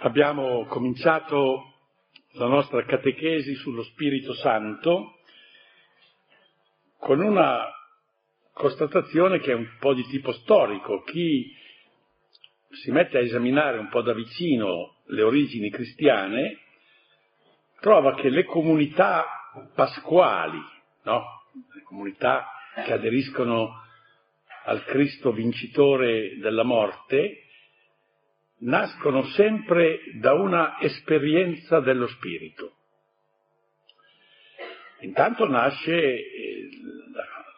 Abbiamo cominciato la nostra catechesi sullo Spirito Santo con una constatazione che è un po' di tipo storico. Chi si mette a esaminare un po' da vicino le origini cristiane trova che le comunità pasquali, no? le comunità che aderiscono al Cristo vincitore della morte, nascono sempre da una esperienza dello Spirito. Intanto nasce eh,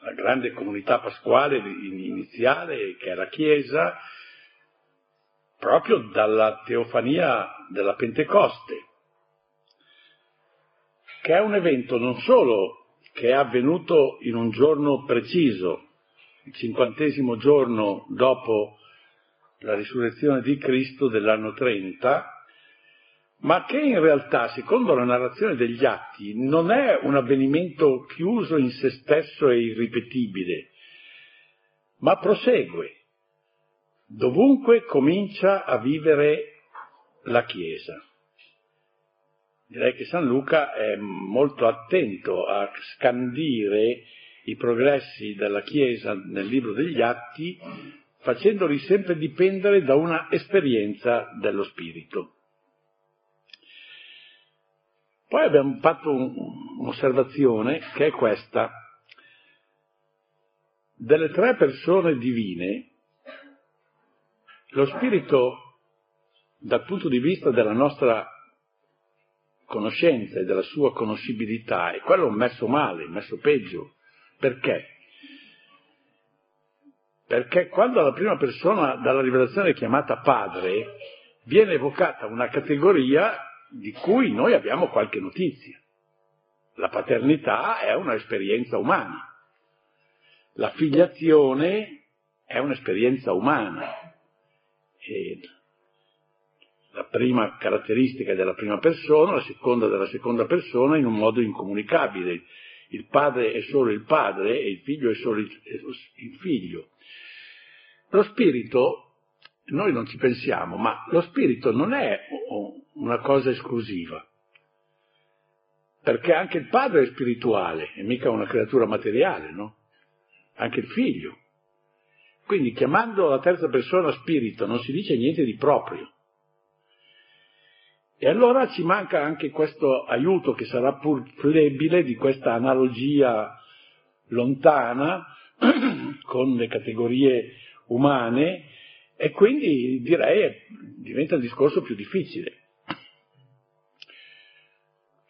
la grande comunità pasquale iniziale, che è la Chiesa, proprio dalla teofania della Pentecoste, che è un evento non solo che è avvenuto in un giorno preciso, il cinquantesimo giorno dopo la risurrezione di Cristo dell'anno 30, ma che in realtà, secondo la narrazione degli atti, non è un avvenimento chiuso in se stesso e irripetibile, ma prosegue. Dovunque comincia a vivere la Chiesa. Direi che San Luca è molto attento a scandire i progressi della Chiesa nel libro degli Atti facendoli sempre dipendere da una esperienza dello spirito. Poi abbiamo fatto un, un'osservazione che è questa. Delle tre persone divine, lo spirito, dal punto di vista della nostra conoscenza e della sua conoscibilità, è quello messo male, messo peggio. Perché? Perché quando la prima persona dalla rivelazione è chiamata padre, viene evocata una categoria di cui noi abbiamo qualche notizia. La paternità è un'esperienza umana, la filiazione è un'esperienza umana. E la prima caratteristica della prima persona, la seconda della seconda persona in un modo incomunicabile. Il padre è solo il padre e il figlio è solo il, figlio. Lo spirito, noi non ci pensiamo, ma lo spirito non è una cosa esclusiva, perché anche il padre è spirituale, è mica una creatura materiale, no? Anche il figlio. Quindi chiamando la terza persona spirito non si dice niente di proprio. E allora ci manca anche questo aiuto che sarà pur flebile di questa analogia lontana con le categorie umane e quindi direi diventa un discorso più difficile.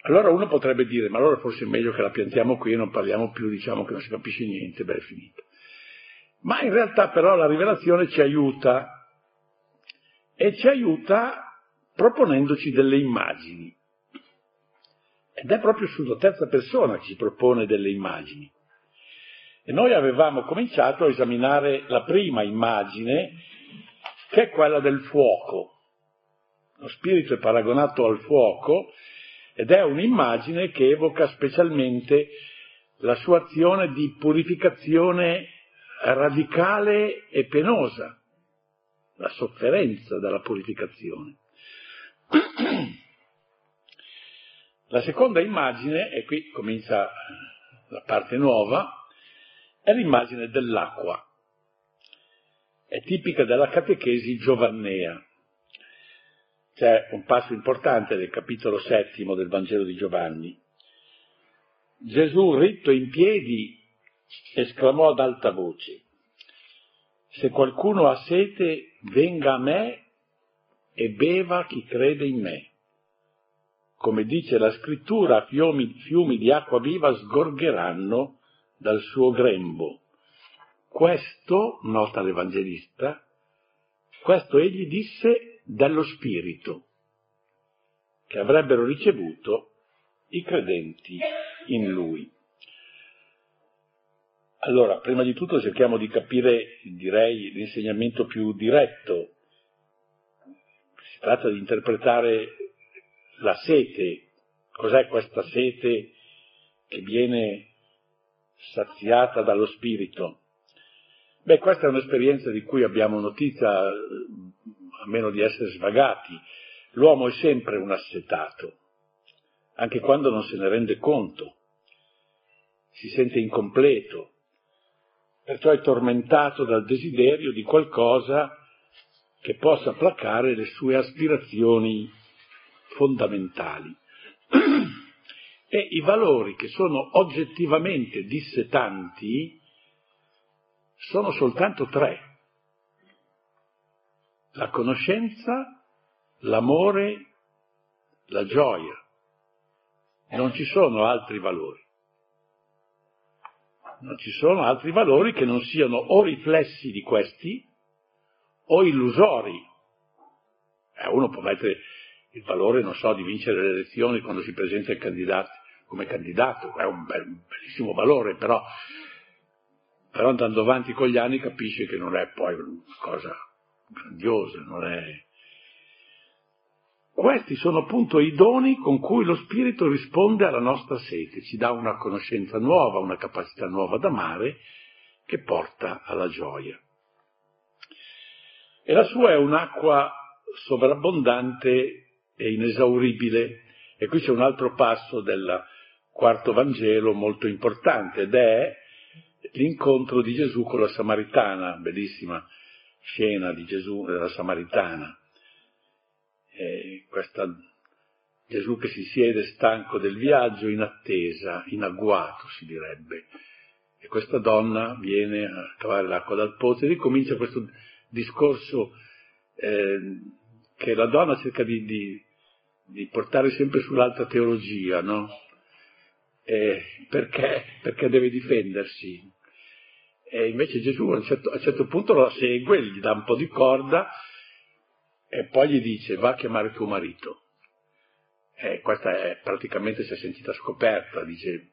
Allora uno potrebbe dire, ma allora forse è meglio che la piantiamo qui e non parliamo più, diciamo che non si capisce niente, beh è finito. Ma in realtà però la rivelazione ci aiuta e ci aiuta proponendoci delle immagini. Ed è proprio sulla terza persona che ci propone delle immagini. E noi avevamo cominciato a esaminare la prima immagine, che è quella del fuoco. Lo spirito è paragonato al fuoco ed è un'immagine che evoca specialmente la sua azione di purificazione radicale e penosa, la sofferenza della purificazione. La seconda immagine, e qui comincia la parte nuova, è l'immagine dell'acqua. È tipica della catechesi giovannea. C'è un passo importante del capitolo settimo del Vangelo di Giovanni. Gesù, ritto in piedi, esclamò ad alta voce, se qualcuno ha sete, venga a me e beva chi crede in me. Come dice la scrittura, fiumi, fiumi di acqua viva sgorgeranno dal suo grembo. Questo, nota l'Evangelista, questo egli disse dallo Spirito, che avrebbero ricevuto i credenti in lui. Allora, prima di tutto cerchiamo di capire, direi, l'insegnamento più diretto. Tratta di interpretare la sete. Cos'è questa sete che viene saziata dallo spirito. Beh, questa è un'esperienza di cui abbiamo notizia, a meno di essere svagati, L'uomo è sempre un assetato, anche quando non se ne rende conto, si sente incompleto, perciò è tormentato dal desiderio di qualcosa che possa placare le sue aspirazioni fondamentali. E i valori che sono oggettivamente dissetanti sono soltanto tre. La conoscenza, l'amore, la gioia. Non ci sono altri valori. Non ci sono altri valori che non siano o riflessi di questi o illusori. Eh, uno può mettere il valore, non so, di vincere le elezioni quando si presenta candidato, come candidato, è un, un bellissimo valore, però, però andando avanti con gli anni capisce che non è poi una cosa grandiosa, non è... Questi sono appunto i doni con cui lo Spirito risponde alla nostra sete, ci dà una conoscenza nuova, una capacità nuova d'amare che porta alla gioia. E la sua è un'acqua sovrabbondante e inesauribile. E qui c'è un altro passo del quarto Vangelo molto importante ed è l'incontro di Gesù con la Samaritana, bellissima scena di Gesù e della Samaritana. E questa Gesù che si siede stanco del viaggio in attesa, in agguato si direbbe. E questa donna viene a cavare l'acqua dal pozzo e ricomincia questo discorso eh, che la donna cerca di, di, di, portare sempre sull'alta teologia, no? Eh, perché? Perché deve difendersi. E invece Gesù a un, certo, a un certo punto la segue, gli dà un po' di corda e poi gli dice va a chiamare tuo marito. E questa è praticamente si è sentita scoperta, dice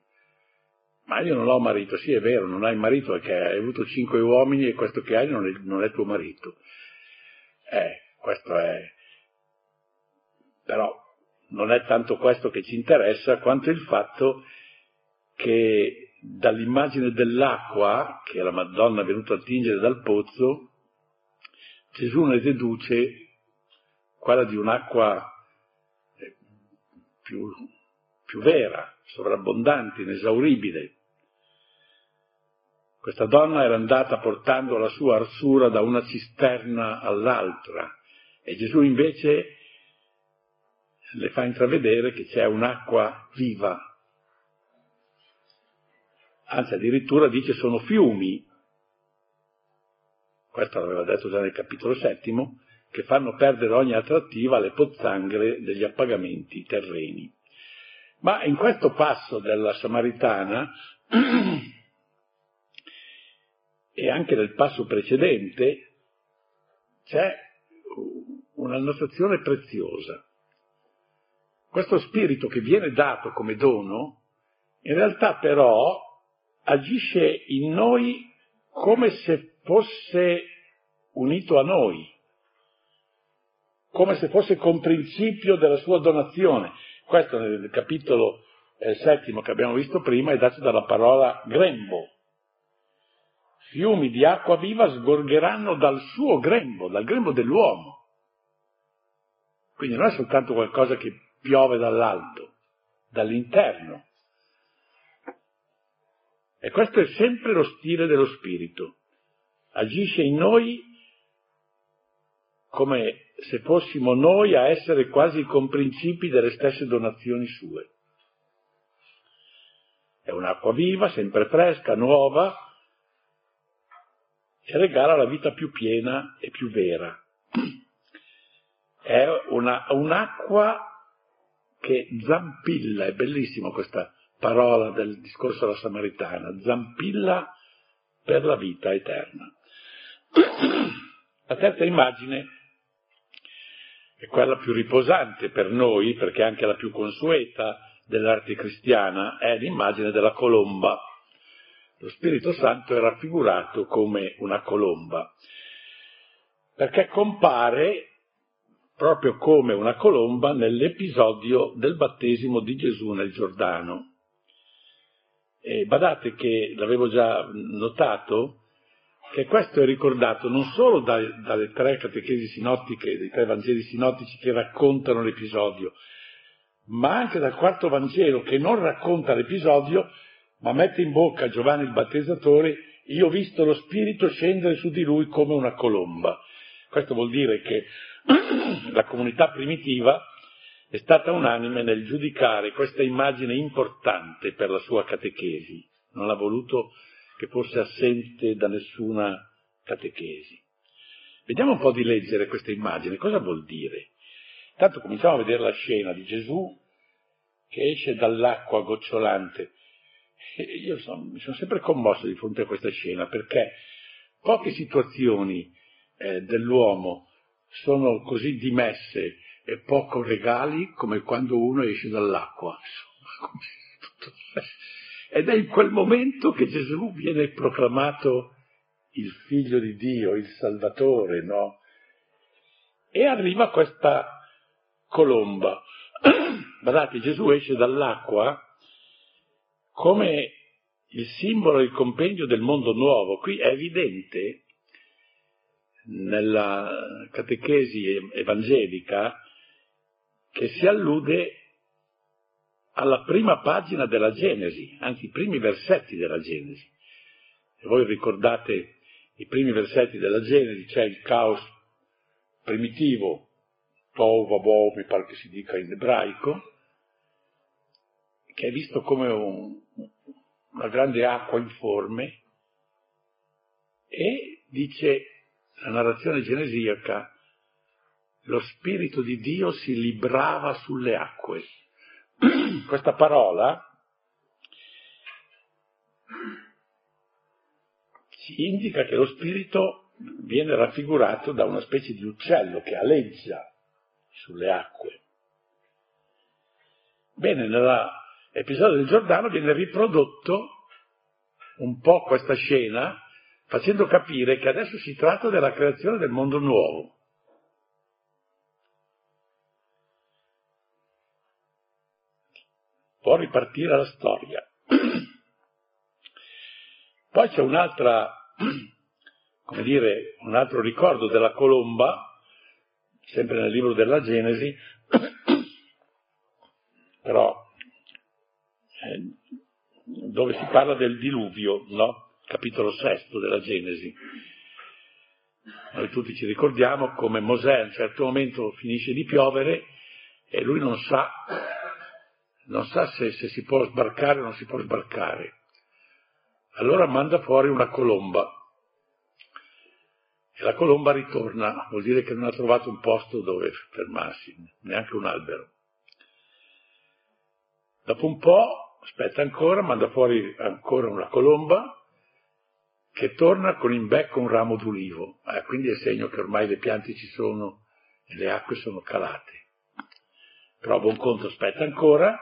ma io non ho marito, sì è vero, non hai marito perché hai avuto cinque uomini e questo che hai non è, non è tuo marito. Eh, questo è... Però non è tanto questo che ci interessa quanto il fatto che dall'immagine dell'acqua che la Madonna è venuta a tingere dal pozzo, Gesù ne deduce quella di un'acqua eh, più, più vera, sovrabbondante, inesauribile. Questa donna era andata portando la sua arsura da una cisterna all'altra e Gesù invece le fa intravedere che c'è un'acqua viva. Anzi, addirittura dice sono fiumi, questo l'aveva detto già nel capitolo settimo, che fanno perdere ogni attrattiva alle pozzanghere degli appagamenti terreni. Ma in questo passo della Samaritana e anche nel passo precedente c'è un'annotazione preziosa. Questo spirito che viene dato come dono, in realtà però agisce in noi come se fosse unito a noi, come se fosse con principio della sua donazione. Questo nel capitolo eh, settimo che abbiamo visto prima è dato dalla parola grembo, fiumi di acqua viva sgorgeranno dal suo grembo, dal grembo dell'uomo. Quindi non è soltanto qualcosa che piove dall'alto, dall'interno. E questo è sempre lo stile dello Spirito. Agisce in noi come se fossimo noi a essere quasi comprincipi delle stesse donazioni sue. È un'acqua viva, sempre fresca, nuova, e regala la vita più piena e più vera. È una, un'acqua che zampilla, è bellissima questa parola del discorso della Samaritana, zampilla per la vita eterna. La terza immagine è quella più riposante per noi, perché è anche la più consueta dell'arte cristiana, è l'immagine della colomba lo Spirito Santo è raffigurato come una colomba, perché compare proprio come una colomba nell'episodio del battesimo di Gesù nel Giordano. E badate che, l'avevo già notato, che questo è ricordato non solo dai, dalle tre catechesi sinottiche, dei tre Vangeli sinottici che raccontano l'episodio, ma anche dal quarto Vangelo che non racconta l'episodio, ma mette in bocca a Giovanni il battezzatore, io ho visto lo Spirito scendere su di lui come una colomba. Questo vuol dire che la comunità primitiva è stata unanime nel giudicare questa immagine importante per la sua catechesi, non ha voluto che fosse assente da nessuna catechesi. Vediamo un po' di leggere questa immagine, cosa vuol dire? Intanto cominciamo a vedere la scena di Gesù che esce dall'acqua gocciolante. Io sono, mi sono sempre commosso di fronte a questa scena perché poche situazioni eh, dell'uomo sono così dimesse e poco regali come quando uno esce dall'acqua. Ed è in quel momento che Gesù viene proclamato il figlio di Dio, il Salvatore, no? E arriva questa colomba. Guardate, Gesù esce dall'acqua come il simbolo, il compendio del mondo nuovo. Qui è evidente nella catechesi evangelica che si allude alla prima pagina della Genesi, anzi i primi versetti della Genesi. Se voi ricordate i primi versetti della Genesi, c'è il caos primitivo, Tov Vavov, mi pare che si dica in ebraico, che è visto come un, una grande acqua informe e dice la narrazione genesiaca lo Spirito di Dio si librava sulle acque. Questa parola ci indica che lo Spirito viene raffigurato da una specie di uccello che aleggia sulle acque. Bene, nell'episodio del Giordano viene riprodotto un po' questa scena facendo capire che adesso si tratta della creazione del mondo nuovo. può ripartire la storia. Poi c'è un'altra, come dire, un altro ricordo della colomba, sempre nel libro della Genesi, però eh, dove si parla del diluvio, no? Capitolo sesto della Genesi. Noi tutti ci ricordiamo come Mosè a un certo momento finisce di piovere e lui non sa non sa se, se si può sbarcare o non si può sbarcare. Allora manda fuori una colomba. E la colomba ritorna, vuol dire che non ha trovato un posto dove fermarsi, neanche un albero. Dopo un po', aspetta ancora, manda fuori ancora una colomba che torna con in becco un ramo d'ulivo. Eh, quindi è segno che ormai le piante ci sono e le acque sono calate. Però buon conto aspetta ancora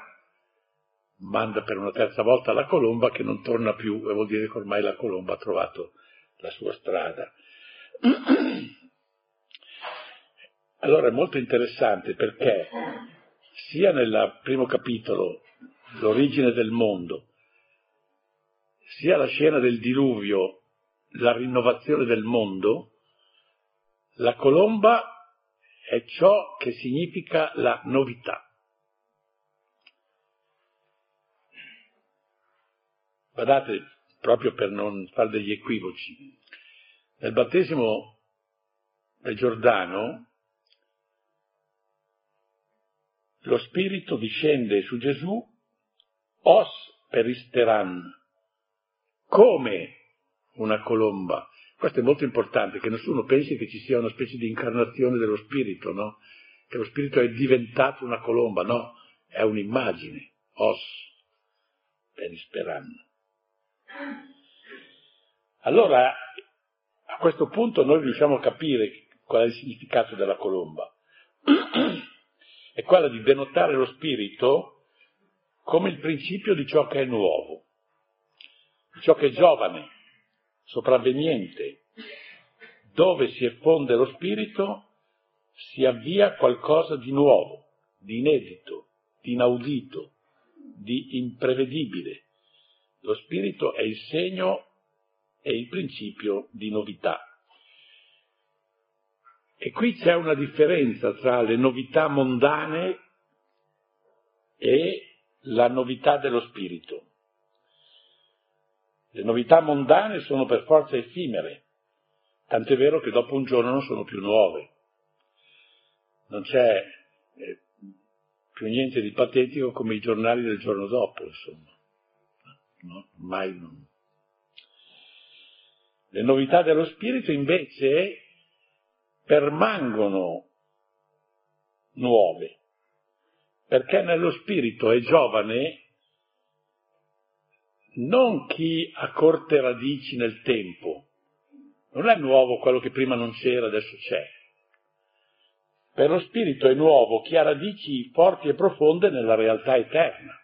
manda per una terza volta la colomba che non torna più e vuol dire che ormai la colomba ha trovato la sua strada. Allora è molto interessante perché sia nel primo capitolo, l'origine del mondo, sia la scena del diluvio, la rinnovazione del mondo, la colomba è ciò che significa la novità. Guardate, proprio per non fare degli equivoci, nel battesimo del Giordano lo Spirito discende su Gesù os peristeran, come una colomba. Questo è molto importante, che nessuno pensi che ci sia una specie di incarnazione dello Spirito, no? Che lo Spirito è diventato una colomba, no, è un'immagine, os perisperan. Allora, a questo punto noi riusciamo a capire qual è il significato della colomba. È quello di denotare lo spirito come il principio di ciò che è nuovo, di ciò che è giovane, sopravveniente. Dove si effonde lo spirito si avvia qualcosa di nuovo, di inedito, di inaudito, di imprevedibile. Lo spirito è il segno è il principio di novità. E qui c'è una differenza tra le novità mondane e la novità dello spirito. Le novità mondane sono per forza effimere, tant'è vero che dopo un giorno non sono più nuove. Non c'è eh, più niente di patetico come i giornali del giorno dopo, insomma. No, mai non. Le novità dello spirito invece permangono nuove, perché nello spirito è giovane non chi ha corte radici nel tempo, non è nuovo quello che prima non c'era, adesso c'è. Per lo spirito è nuovo chi ha radici forti e profonde nella realtà eterna.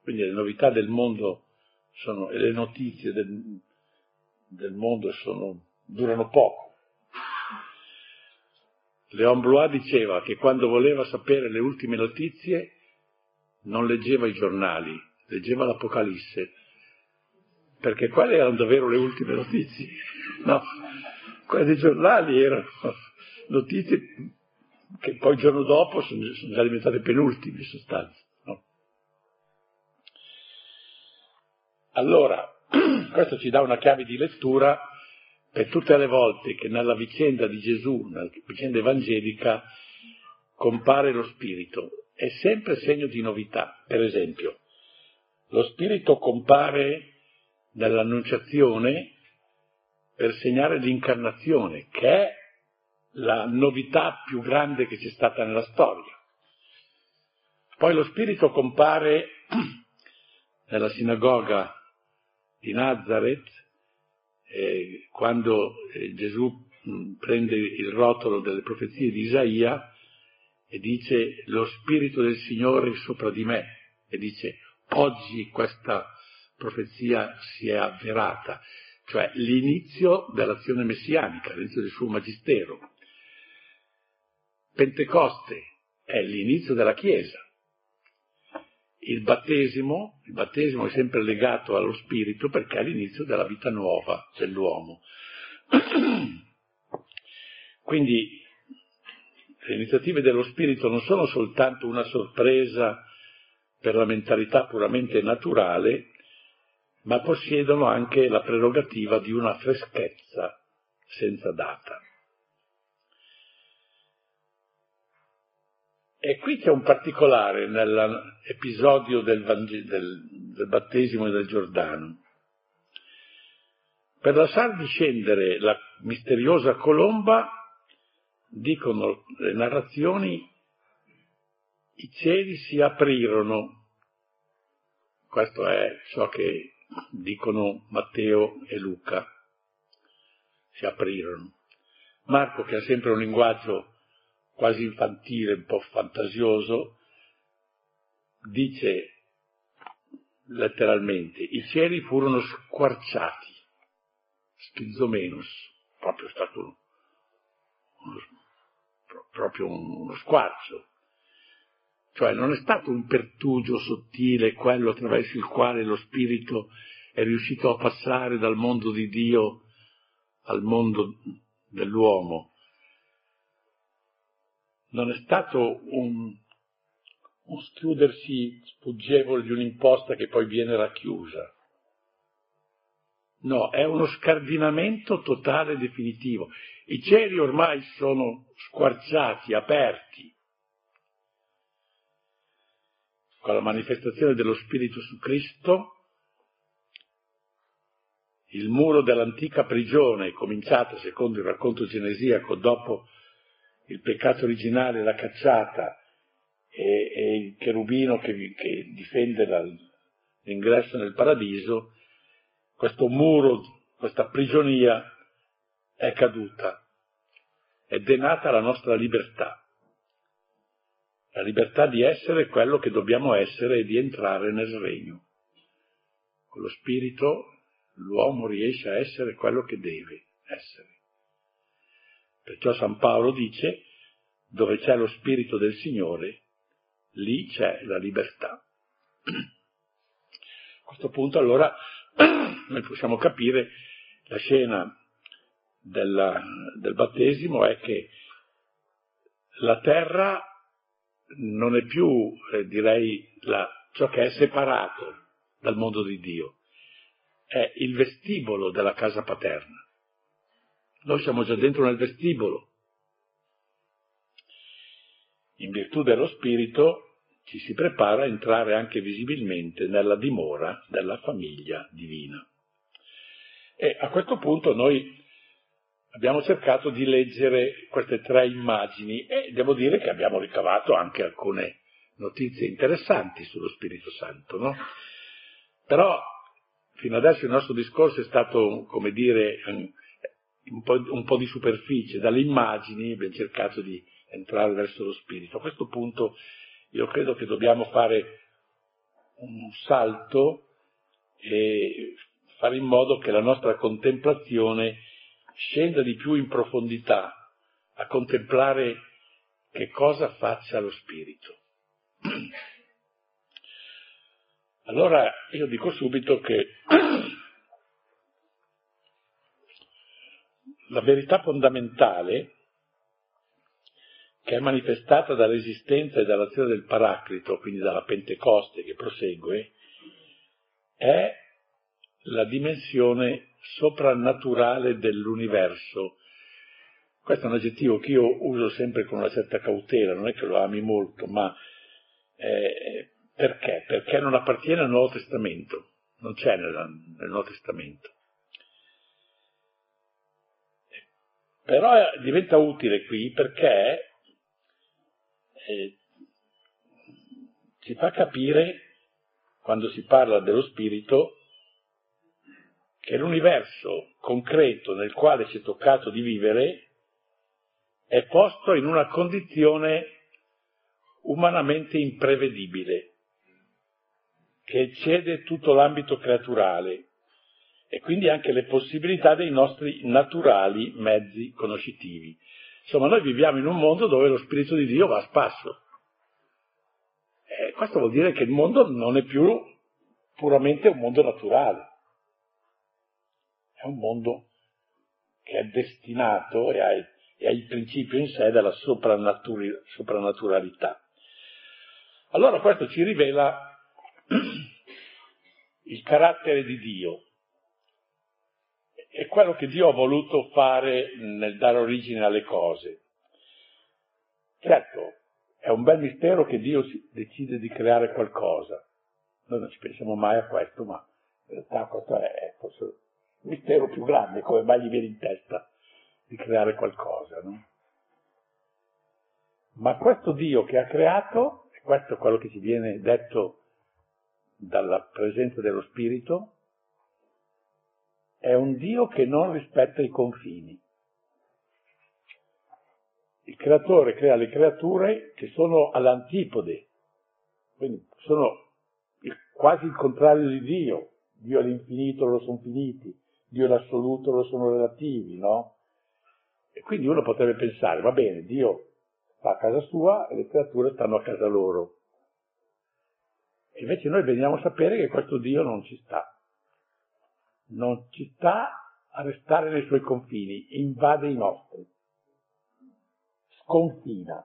Quindi le novità del mondo sono, e le notizie del, del mondo sono, durano poco. Leon Blois diceva che quando voleva sapere le ultime notizie non leggeva i giornali, leggeva l'Apocalisse, perché quelle erano davvero le ultime notizie. No, quelle dei giornali erano notizie che poi il giorno dopo sono, sono già diventate penultime in sostanza. No? Allora, questo ci dà una chiave di lettura per tutte le volte che nella vicenda di Gesù, nella vicenda evangelica, compare lo Spirito. È sempre segno di novità. Per esempio, lo Spirito compare nell'annunciazione per segnare l'incarnazione, che è la novità più grande che c'è stata nella storia. Poi lo Spirito compare nella sinagoga di Nazareth, eh, quando eh, Gesù mh, prende il rotolo delle profezie di Isaia e dice lo Spirito del Signore è sopra di me e dice oggi questa profezia si è avverata, cioè l'inizio dell'azione messianica, l'inizio del suo magistero. Pentecoste è l'inizio della Chiesa. Il battesimo, il battesimo è sempre legato allo spirito perché è l'inizio della vita nuova dell'uomo. Quindi le iniziative dello spirito non sono soltanto una sorpresa per la mentalità puramente naturale, ma possiedono anche la prerogativa di una freschezza senza data. E qui c'è un particolare nell'episodio del, Vangelo, del, del battesimo del Giordano. Per lasciar discendere la misteriosa colomba, dicono le narrazioni, i cieli si aprirono. Questo è ciò che dicono Matteo e Luca. Si aprirono. Marco, che ha sempre un linguaggio quasi infantile, un po' fantasioso, dice letteralmente, i cieli furono squarciati, spizzomenos, proprio stato uno, proprio uno squarcio. Cioè non è stato un pertugio sottile quello attraverso il quale lo spirito è riuscito a passare dal mondo di Dio al mondo dell'uomo, non è stato un, un schiudersi sfuggevole di un'imposta che poi viene racchiusa. No, è uno scardinamento totale e definitivo. I cieli ormai sono squarciati, aperti. Con la manifestazione dello Spirito su Cristo, il muro dell'antica prigione, cominciato secondo il racconto genesiaco dopo il peccato originale, la cacciata e, e il cherubino che, che difende la, l'ingresso nel paradiso, questo muro, questa prigionia è caduta ed è nata la nostra libertà. La libertà di essere quello che dobbiamo essere e di entrare nel regno. Con lo spirito l'uomo riesce a essere quello che deve essere. Perciò San Paolo dice, dove c'è lo Spirito del Signore, lì c'è la libertà. A questo punto allora noi possiamo capire la scena della, del battesimo è che la terra non è più, eh, direi, la, ciò che è separato dal mondo di Dio, è il vestibolo della casa paterna. Noi siamo già dentro nel vestibolo. In virtù dello Spirito ci si prepara a entrare anche visibilmente nella dimora della famiglia divina. E a questo punto noi abbiamo cercato di leggere queste tre immagini e devo dire che abbiamo ricavato anche alcune notizie interessanti sullo Spirito Santo, no? Però fino adesso il nostro discorso è stato, come dire, un po', un po', di superficie, dalle immagini abbiamo cercato di entrare verso lo spirito. A questo punto io credo che dobbiamo fare un salto e fare in modo che la nostra contemplazione scenda di più in profondità a contemplare che cosa faccia lo spirito. Allora io dico subito che la verità fondamentale che è manifestata dall'esistenza e dall'azione del Paraclito, quindi dalla Pentecoste che prosegue, è la dimensione soprannaturale dell'universo. Questo è un aggettivo che io uso sempre con una certa cautela, non è che lo ami molto, ma eh, perché? Perché non appartiene al Nuovo Testamento, non c'è nel, nel Nuovo Testamento. Però diventa utile qui perché eh, ci fa capire, quando si parla dello spirito, che l'universo concreto nel quale ci è toccato di vivere è posto in una condizione umanamente imprevedibile, che eccede tutto l'ambito creaturale e quindi anche le possibilità dei nostri naturali mezzi conoscitivi. Insomma, noi viviamo in un mondo dove lo Spirito di Dio va a spasso. E questo vuol dire che il mondo non è più puramente un mondo naturale, è un mondo che è destinato e ha, e ha il principio in sé della soprannaturalità. Allora questo ci rivela il carattere di Dio, quello che Dio ha voluto fare nel dare origine alle cose. Certo, è un bel mistero che Dio decide di creare qualcosa. Noi non ci pensiamo mai a questo, ma in realtà questo è forse il mistero più grande, come mai gli viene in testa di creare qualcosa, no? Ma questo Dio che ha creato, e questo è quello che ci viene detto dalla presenza dello Spirito, è un Dio che non rispetta i confini. Il creatore crea le creature che sono all'antipode, quindi sono quasi il contrario di Dio. Dio è l'infinito, loro sono finiti, Dio è l'assoluto, loro sono relativi, no? E quindi uno potrebbe pensare, va bene, Dio fa a casa sua e le creature stanno a casa loro. E invece noi veniamo a sapere che questo Dio non ci sta non ci sta a restare nei suoi confini, invade i nostri, sconfina.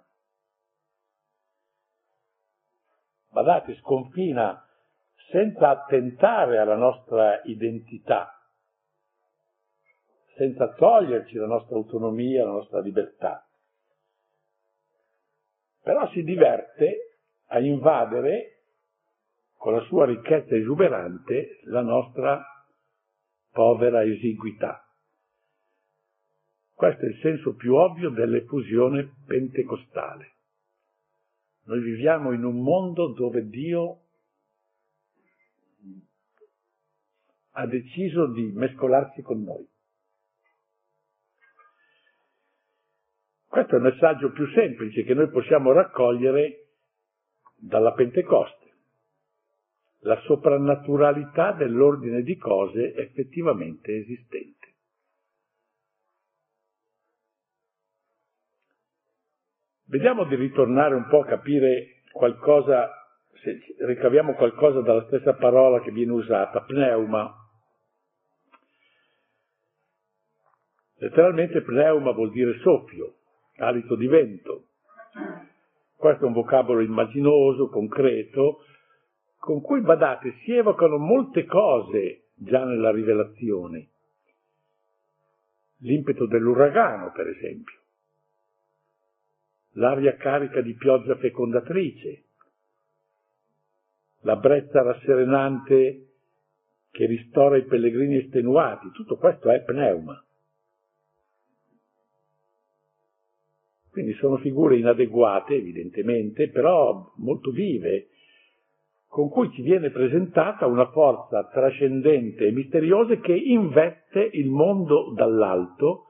Badate, sconfina senza attentare alla nostra identità, senza toglierci la nostra autonomia, la nostra libertà. Però si diverte a invadere con la sua ricchezza esuberante la nostra povera esiguità. Questo è il senso più ovvio dell'effusione pentecostale. Noi viviamo in un mondo dove Dio ha deciso di mescolarsi con noi. Questo è il messaggio più semplice che noi possiamo raccogliere dalla Pentecoste la soprannaturalità dell'ordine di cose effettivamente esistente. Vediamo di ritornare un po' a capire qualcosa, se ricaviamo qualcosa dalla stessa parola che viene usata, pneuma. Letteralmente pneuma vuol dire soffio, alito di vento. Questo è un vocabolo immaginoso, concreto, con cui, badate, si evocano molte cose già nella rivelazione. L'impeto dell'uragano, per esempio, l'aria carica di pioggia fecondatrice, la brezza rasserenante che ristora i pellegrini estenuati, tutto questo è pneuma. Quindi sono figure inadeguate, evidentemente, però molto vive, con cui ci viene presentata una forza trascendente e misteriosa che investe il mondo dall'alto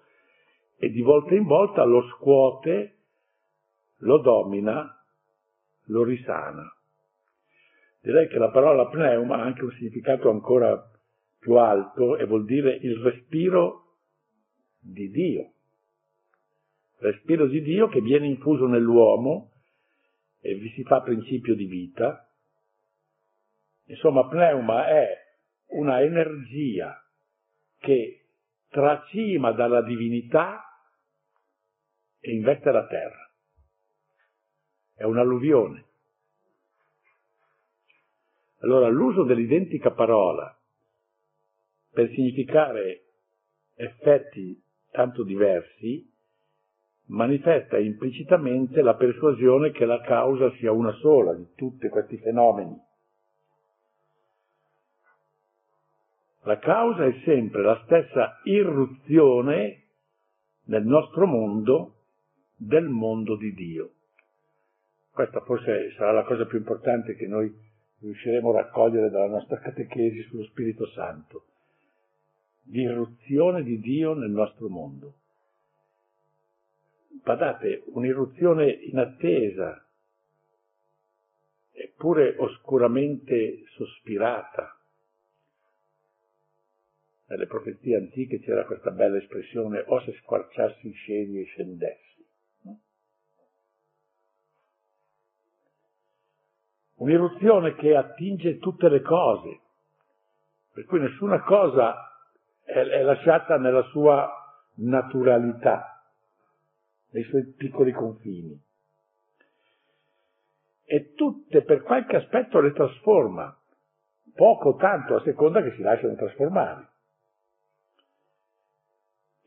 e di volta in volta lo scuote, lo domina, lo risana. Direi che la parola pneuma ha anche un significato ancora più alto e vuol dire il respiro di Dio respiro di Dio che viene infuso nell'uomo e vi si fa principio di vita. Insomma, pneuma è una energia che tracima dalla divinità e investe la terra. È un'alluvione. Allora, l'uso dell'identica parola per significare effetti tanto diversi manifesta implicitamente la persuasione che la causa sia una sola di tutti questi fenomeni. La causa è sempre la stessa irruzione nel nostro mondo del mondo di Dio. Questa forse sarà la cosa più importante che noi riusciremo a raccogliere dalla nostra catechesi sullo Spirito Santo. L'irruzione di Dio nel nostro mondo badate, un'irruzione inattesa, eppure oscuramente sospirata. Nelle profezie antiche c'era questa bella espressione, o se squarciassi i e scendessi. Un'irruzione che attinge tutte le cose, per cui nessuna cosa è, è lasciata nella sua naturalità nei suoi piccoli confini. E tutte per qualche aspetto le trasforma, poco o tanto a seconda che si lasciano trasformare.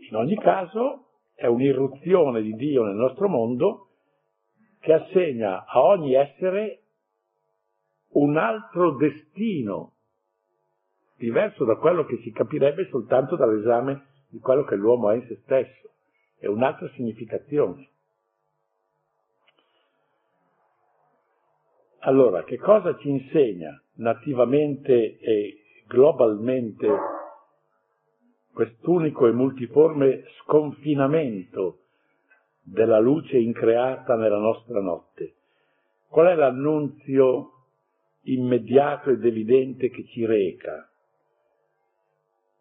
In ogni caso è un'irruzione di Dio nel nostro mondo che assegna a ogni essere un altro destino, diverso da quello che si capirebbe soltanto dall'esame di quello che l'uomo ha in se stesso è un'altra significazione. Allora, che cosa ci insegna nativamente e globalmente quest'unico e multiforme sconfinamento della luce increata nella nostra notte? Qual è l'annunzio immediato ed evidente che ci reca?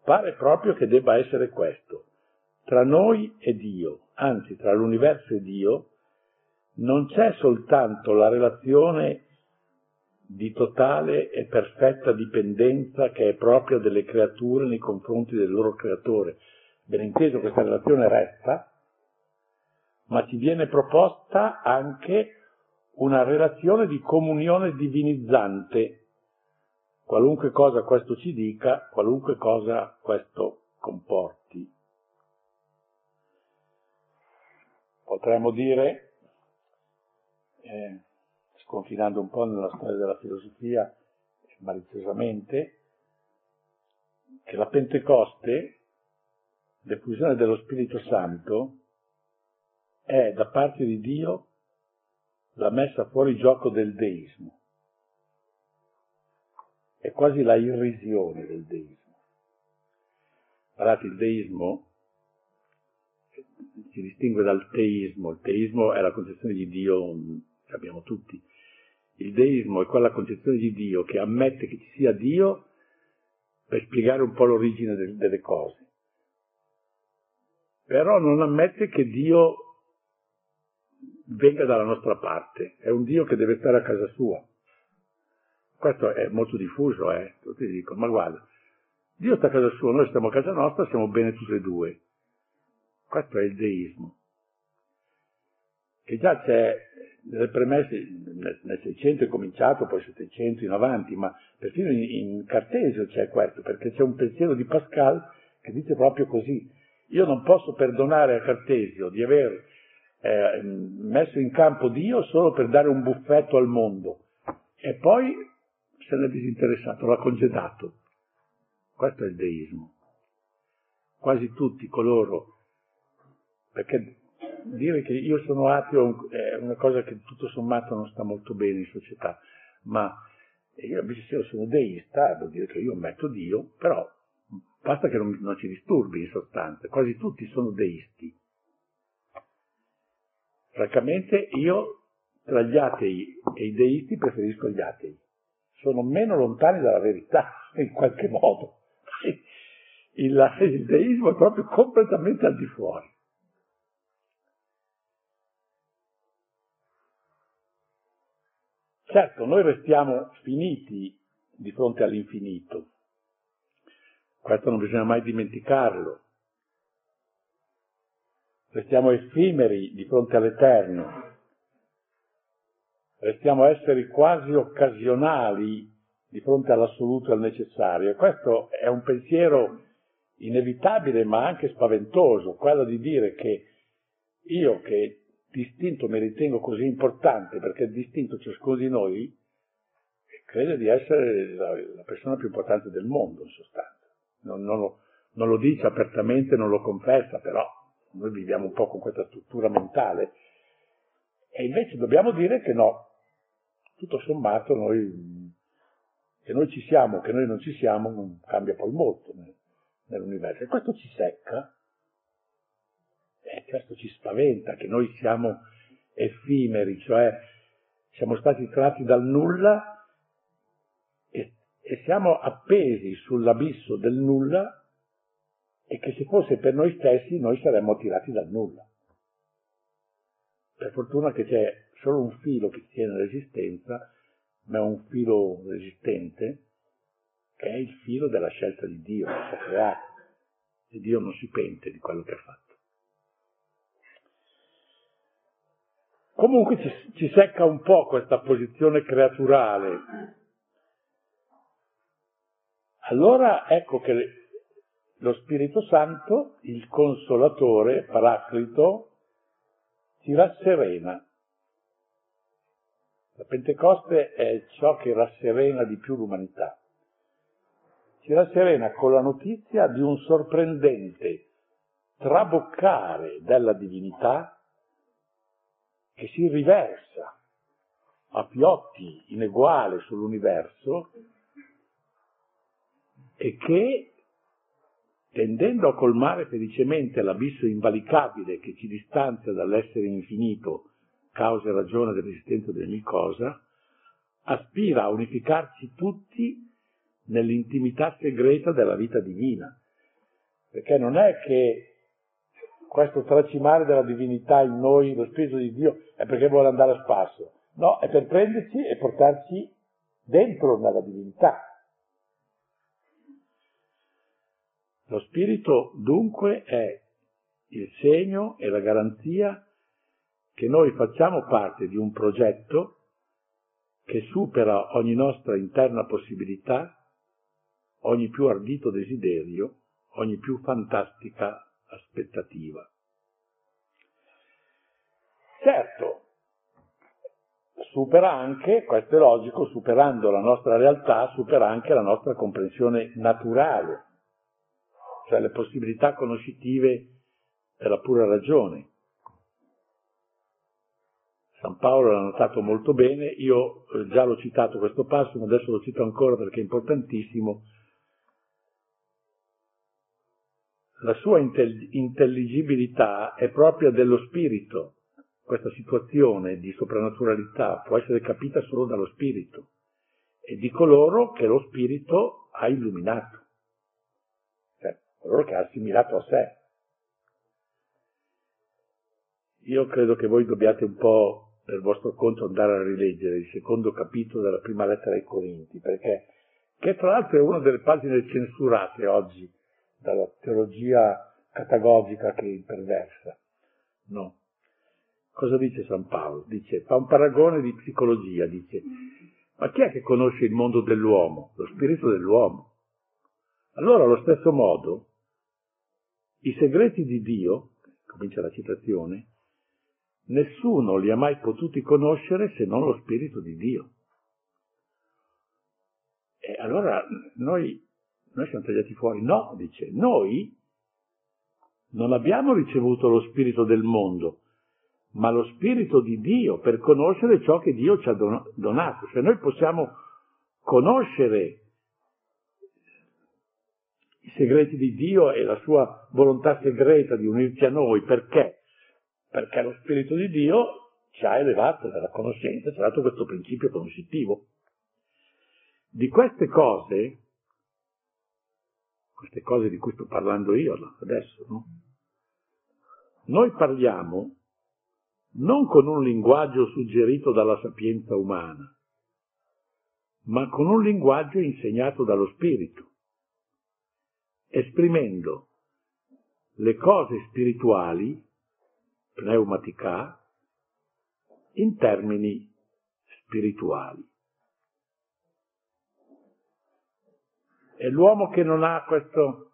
Pare proprio che debba essere questo. Tra noi e Dio, anzi tra l'universo e Dio, non c'è soltanto la relazione di totale e perfetta dipendenza che è propria delle creature nei confronti del loro creatore. Ben inteso questa relazione resta, ma ci viene proposta anche una relazione di comunione divinizzante, qualunque cosa questo ci dica, qualunque cosa questo comporti. potremmo dire, eh, sconfinando un po' nella storia della filosofia, maliziosamente, che la Pentecoste, l'effusione dello Spirito Santo, è da parte di Dio la messa fuori gioco del deismo. È quasi la irrisione del deismo. Guardate, il deismo si distingue dal teismo. Il teismo è la concezione di Dio che abbiamo tutti. Il deismo è quella concezione di Dio che ammette che ci sia Dio per spiegare un po' l'origine de- delle cose. Però non ammette che Dio venga dalla nostra parte, è un Dio che deve stare a casa sua. Questo è molto diffuso, eh? Tutti dicono, ma guarda, Dio sta a casa sua, noi stiamo a casa nostra, siamo bene tutti e due. Questo è il deismo. Che già c'è nelle premesse, nel 600 è cominciato, poi 700 in avanti, ma perfino in, in Cartesio c'è questo, perché c'è un pensiero di Pascal che dice proprio così. Io non posso perdonare a Cartesio di aver eh, messo in campo Dio solo per dare un buffetto al mondo e poi se n'è disinteressato, l'ha congedato. Questo è il deismo. Quasi tutti coloro, perché dire che io sono ateo è una cosa che tutto sommato non sta molto bene in società, ma io invece se io sono deista, vuol dire che io metto Dio, però basta che non, non ci disturbi in sostanza, quasi tutti sono deisti. Francamente io tra gli atei e i deisti preferisco gli atei. Sono meno lontani dalla verità, in qualche modo. Il, il deismo è proprio completamente al di fuori. Certo, noi restiamo finiti di fronte all'infinito. Questo non bisogna mai dimenticarlo restiamo effimeri di fronte all'Eterno, restiamo esseri quasi occasionali di fronte all'assoluto e al necessario. Questo è un pensiero inevitabile ma anche spaventoso, quello di dire che io che distinto mi ritengo così importante perché distinto ciascuno di noi crede di essere la, la persona più importante del mondo in sostanza. Non, non, lo, non lo dice apertamente, non lo confessa, però noi viviamo un po' con questa struttura mentale, e invece dobbiamo dire che no, tutto sommato noi, che noi ci siamo, che noi non ci siamo, non cambia poi molto nell'universo. E questo ci secca, e questo ci spaventa, che noi siamo effimeri, cioè siamo stati tratti dal nulla e, e siamo appesi sull'abisso del nulla e che se fosse per noi stessi noi saremmo tirati dal nulla. Per fortuna che c'è solo un filo che tiene l'esistenza, ma è un filo resistente, che è il filo della scelta di Dio, che ha creato. E Dio non si pente di quello che ha fatto. Comunque ci, ci secca un po' questa posizione creaturale. Allora ecco che lo Spirito Santo, il consolatore, paraclito, ci rasserena. La Pentecoste è ciò che rasserena di più l'umanità. Ci rasserena con la notizia di un sorprendente traboccare della divinità che si riversa a fiotti ineguali sull'universo e che tendendo a colmare felicemente l'abisso invalicabile che ci distanzia dall'essere infinito, causa e ragione dell'esistenza di ogni cosa, aspira a unificarci tutti nell'intimità segreta della vita divina. Perché non è che questo tracimare della divinità in noi, lo Spirito di Dio, è perché vuole andare a spasso. No, è per prenderci e portarci dentro nella divinità. Lo spirito dunque è il segno e la garanzia che noi facciamo parte di un progetto che supera ogni nostra interna possibilità, ogni più ardito desiderio, ogni più fantastica aspettativa. Supera anche, questo è logico, superando la nostra realtà, supera anche la nostra comprensione naturale cioè le possibilità conoscitive della pura ragione. San Paolo l'ha notato molto bene, io eh, già l'ho citato questo passo, ma adesso lo cito ancora perché è importantissimo. La sua intelligibilità è propria dello spirito. Questa situazione di soprannaturalità può essere capita solo dallo spirito e di coloro che lo spirito ha illuminato coloro che ha assimilato a sé. Io credo che voi dobbiate un po' per vostro conto andare a rileggere il secondo capitolo della prima lettera ai Corinti, perché che tra l'altro è una delle pagine censurate oggi dalla teologia catagogica che perversa. No. Cosa dice San Paolo? Dice, fa un paragone di psicologia, dice, ma chi è che conosce il mondo dell'uomo? Lo spirito dell'uomo. Allora, allo stesso modo, i segreti di Dio, comincia la citazione, nessuno li ha mai potuti conoscere se non lo spirito di Dio. E allora noi, noi siamo tagliati fuori. No, dice, noi non abbiamo ricevuto lo spirito del mondo, ma lo spirito di Dio per conoscere ciò che Dio ci ha donato. Cioè noi possiamo conoscere i segreti di Dio e la sua volontà segreta di unirci a noi. Perché? Perché lo spirito di Dio ci ha elevato nella conoscenza, ci ha dato questo principio conoscitivo. Di queste cose, queste cose di cui sto parlando io adesso, no? Noi parliamo non con un linguaggio suggerito dalla sapienza umana, ma con un linguaggio insegnato dallo Spirito, esprimendo le cose spirituali, pneumatica, in termini spirituali. E l'uomo che non ha questo,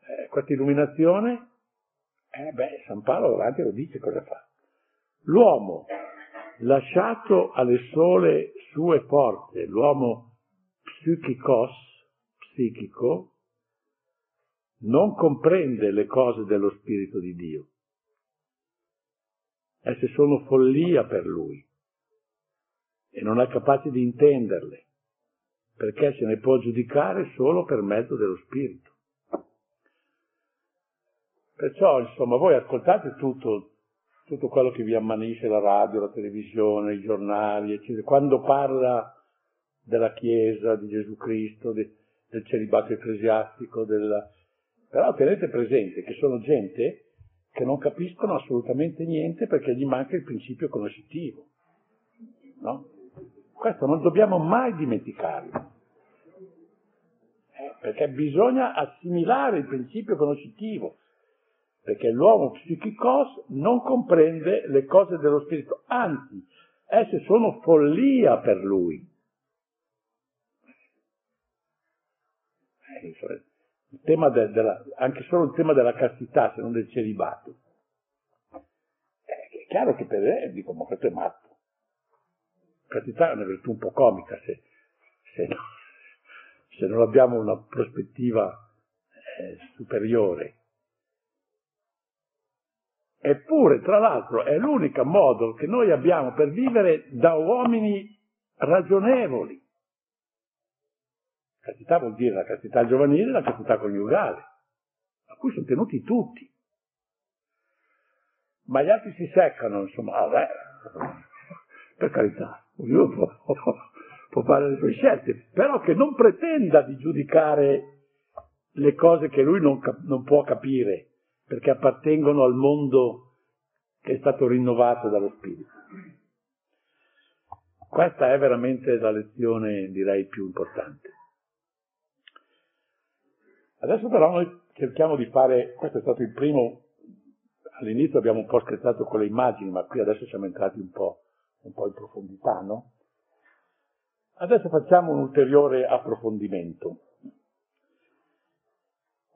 eh, questa illuminazione, eh beh, San Paolo avanti lo dice cosa fa. L'uomo, lasciato alle sole sue forze, l'uomo psichikos, psichico, non comprende le cose dello Spirito di Dio. Esse sono follia per lui e non è capace di intenderle, perché se ne può giudicare solo per mezzo dello Spirito. Perciò, insomma, voi ascoltate tutto, tutto quello che vi ammanisce la radio, la televisione, i giornali, eccetera. Quando parla della Chiesa, di Gesù Cristo, de, del celibato ecclesiastico, della... però tenete presente che sono gente che non capiscono assolutamente niente perché gli manca il principio conoscitivo. No? Questo non dobbiamo mai dimenticarlo. Eh, perché bisogna assimilare il principio conoscitivo perché l'uomo psichicos non comprende le cose dello spirito, anzi, esse sono follia per lui. Eh, il tema de, della, anche solo il tema della castità, se non del celibato. Eh, è chiaro che per me dico, ma questo è matto. Castità è una virtù un po' comica se, se, se non abbiamo una prospettiva eh, superiore. Eppure, tra l'altro, è l'unico modo che noi abbiamo per vivere da uomini ragionevoli. Castità vuol dire la castità giovanile e la castità coniugale, a cui sono tenuti tutti. Ma gli altri si seccano, insomma, vabbè, per carità, ognuno può, può fare le sue scelte, però che non pretenda di giudicare le cose che lui non, non può capire perché appartengono al mondo che è stato rinnovato dallo Spirito. Questa è veramente la lezione, direi, più importante. Adesso però noi cerchiamo di fare, questo è stato il primo, all'inizio abbiamo un po' scherzato con le immagini, ma qui adesso siamo entrati un po', un po in profondità, no? Adesso facciamo un ulteriore approfondimento.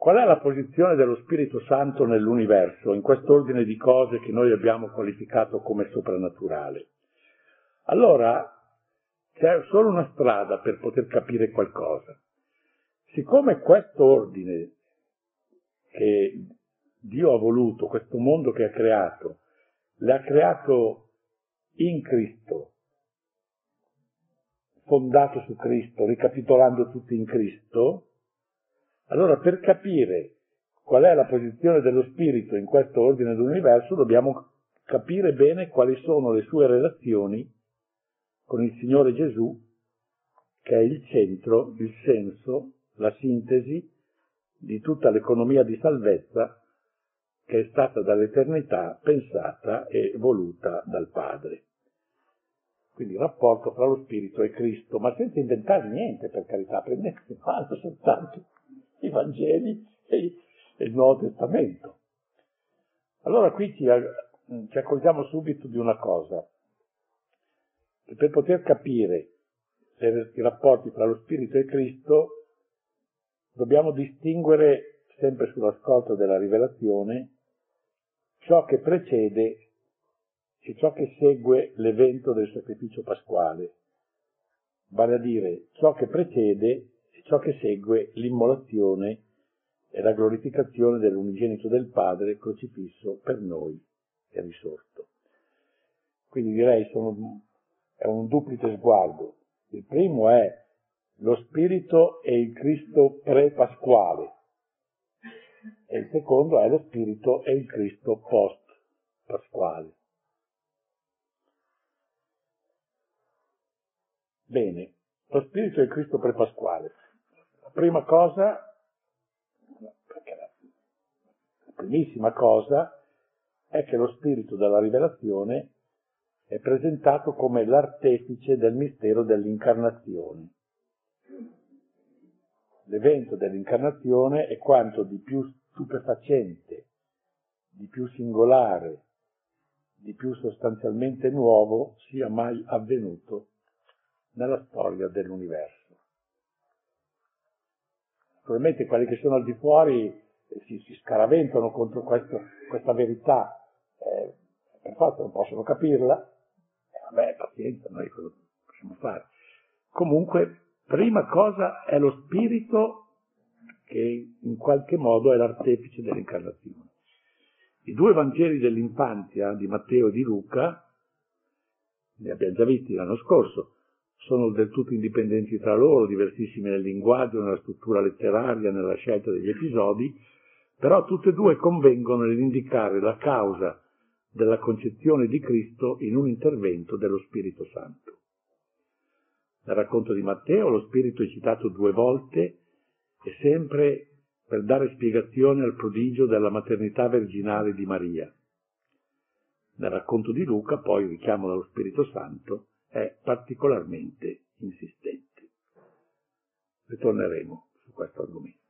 Qual è la posizione dello Spirito Santo nell'universo, in quest'ordine di cose che noi abbiamo qualificato come soprannaturale? Allora c'è solo una strada per poter capire qualcosa. Siccome questo ordine che Dio ha voluto, questo mondo che ha creato, l'ha creato in Cristo, fondato su Cristo, ricapitolando tutto in Cristo, allora per capire qual è la posizione dello spirito in questo ordine dell'universo dobbiamo capire bene quali sono le sue relazioni con il Signore Gesù, che è il centro, il senso, la sintesi di tutta l'economia di salvezza che è stata dall'eternità pensata e voluta dal Padre. Quindi il rapporto tra lo Spirito e Cristo, ma senza inventare niente, per carità, prendete mano soltanto i Vangeli e, il Nuovo Testamento. Allora qui ci, ci accorgiamo subito di una cosa, che per poter capire i rapporti tra lo Spirito e Cristo dobbiamo distinguere, sempre sull'ascolto della rivelazione, ciò che precede e ciò che segue l'evento del sacrificio pasquale, vale a dire ciò che precede ciò che segue l'immolazione e la glorificazione dell'unigenito del Padre crocifisso per noi e risorto. Quindi direi sono, è un duplice sguardo. Il primo è lo Spirito e il Cristo pre-pasquale e il secondo è lo Spirito e il Cristo post-pasquale. Bene, lo Spirito e il Cristo pre-pasquale. La prima cosa primissima cosa è che lo spirito della rivelazione è presentato come l'artefice del mistero dell'incarnazione. L'evento dell'incarnazione è quanto di più stupefacente, di più singolare, di più sostanzialmente nuovo sia mai avvenuto nella storia dell'universo. Naturalmente quelli che sono al di fuori si, si scaraventano contro questo, questa verità, eh, per forza non possono capirla, eh, vabbè, pazienza, noi cosa possiamo fare? Comunque, prima cosa è lo spirito che in qualche modo è l'artefice dell'incarnazione. I due Vangeli dell'infanzia di Matteo e di Luca, li abbiamo già visti l'anno scorso, sono del tutto indipendenti tra loro, diversissimi nel linguaggio, nella struttura letteraria, nella scelta degli episodi, però tutte e due convengono nell'indicare la causa della concezione di Cristo in un intervento dello Spirito Santo. Nel racconto di Matteo lo Spirito è citato due volte e sempre per dare spiegazione al prodigio della maternità virginale di Maria. Nel racconto di Luca poi richiamo dallo Spirito Santo è particolarmente insistente. Ritorneremo su questo argomento.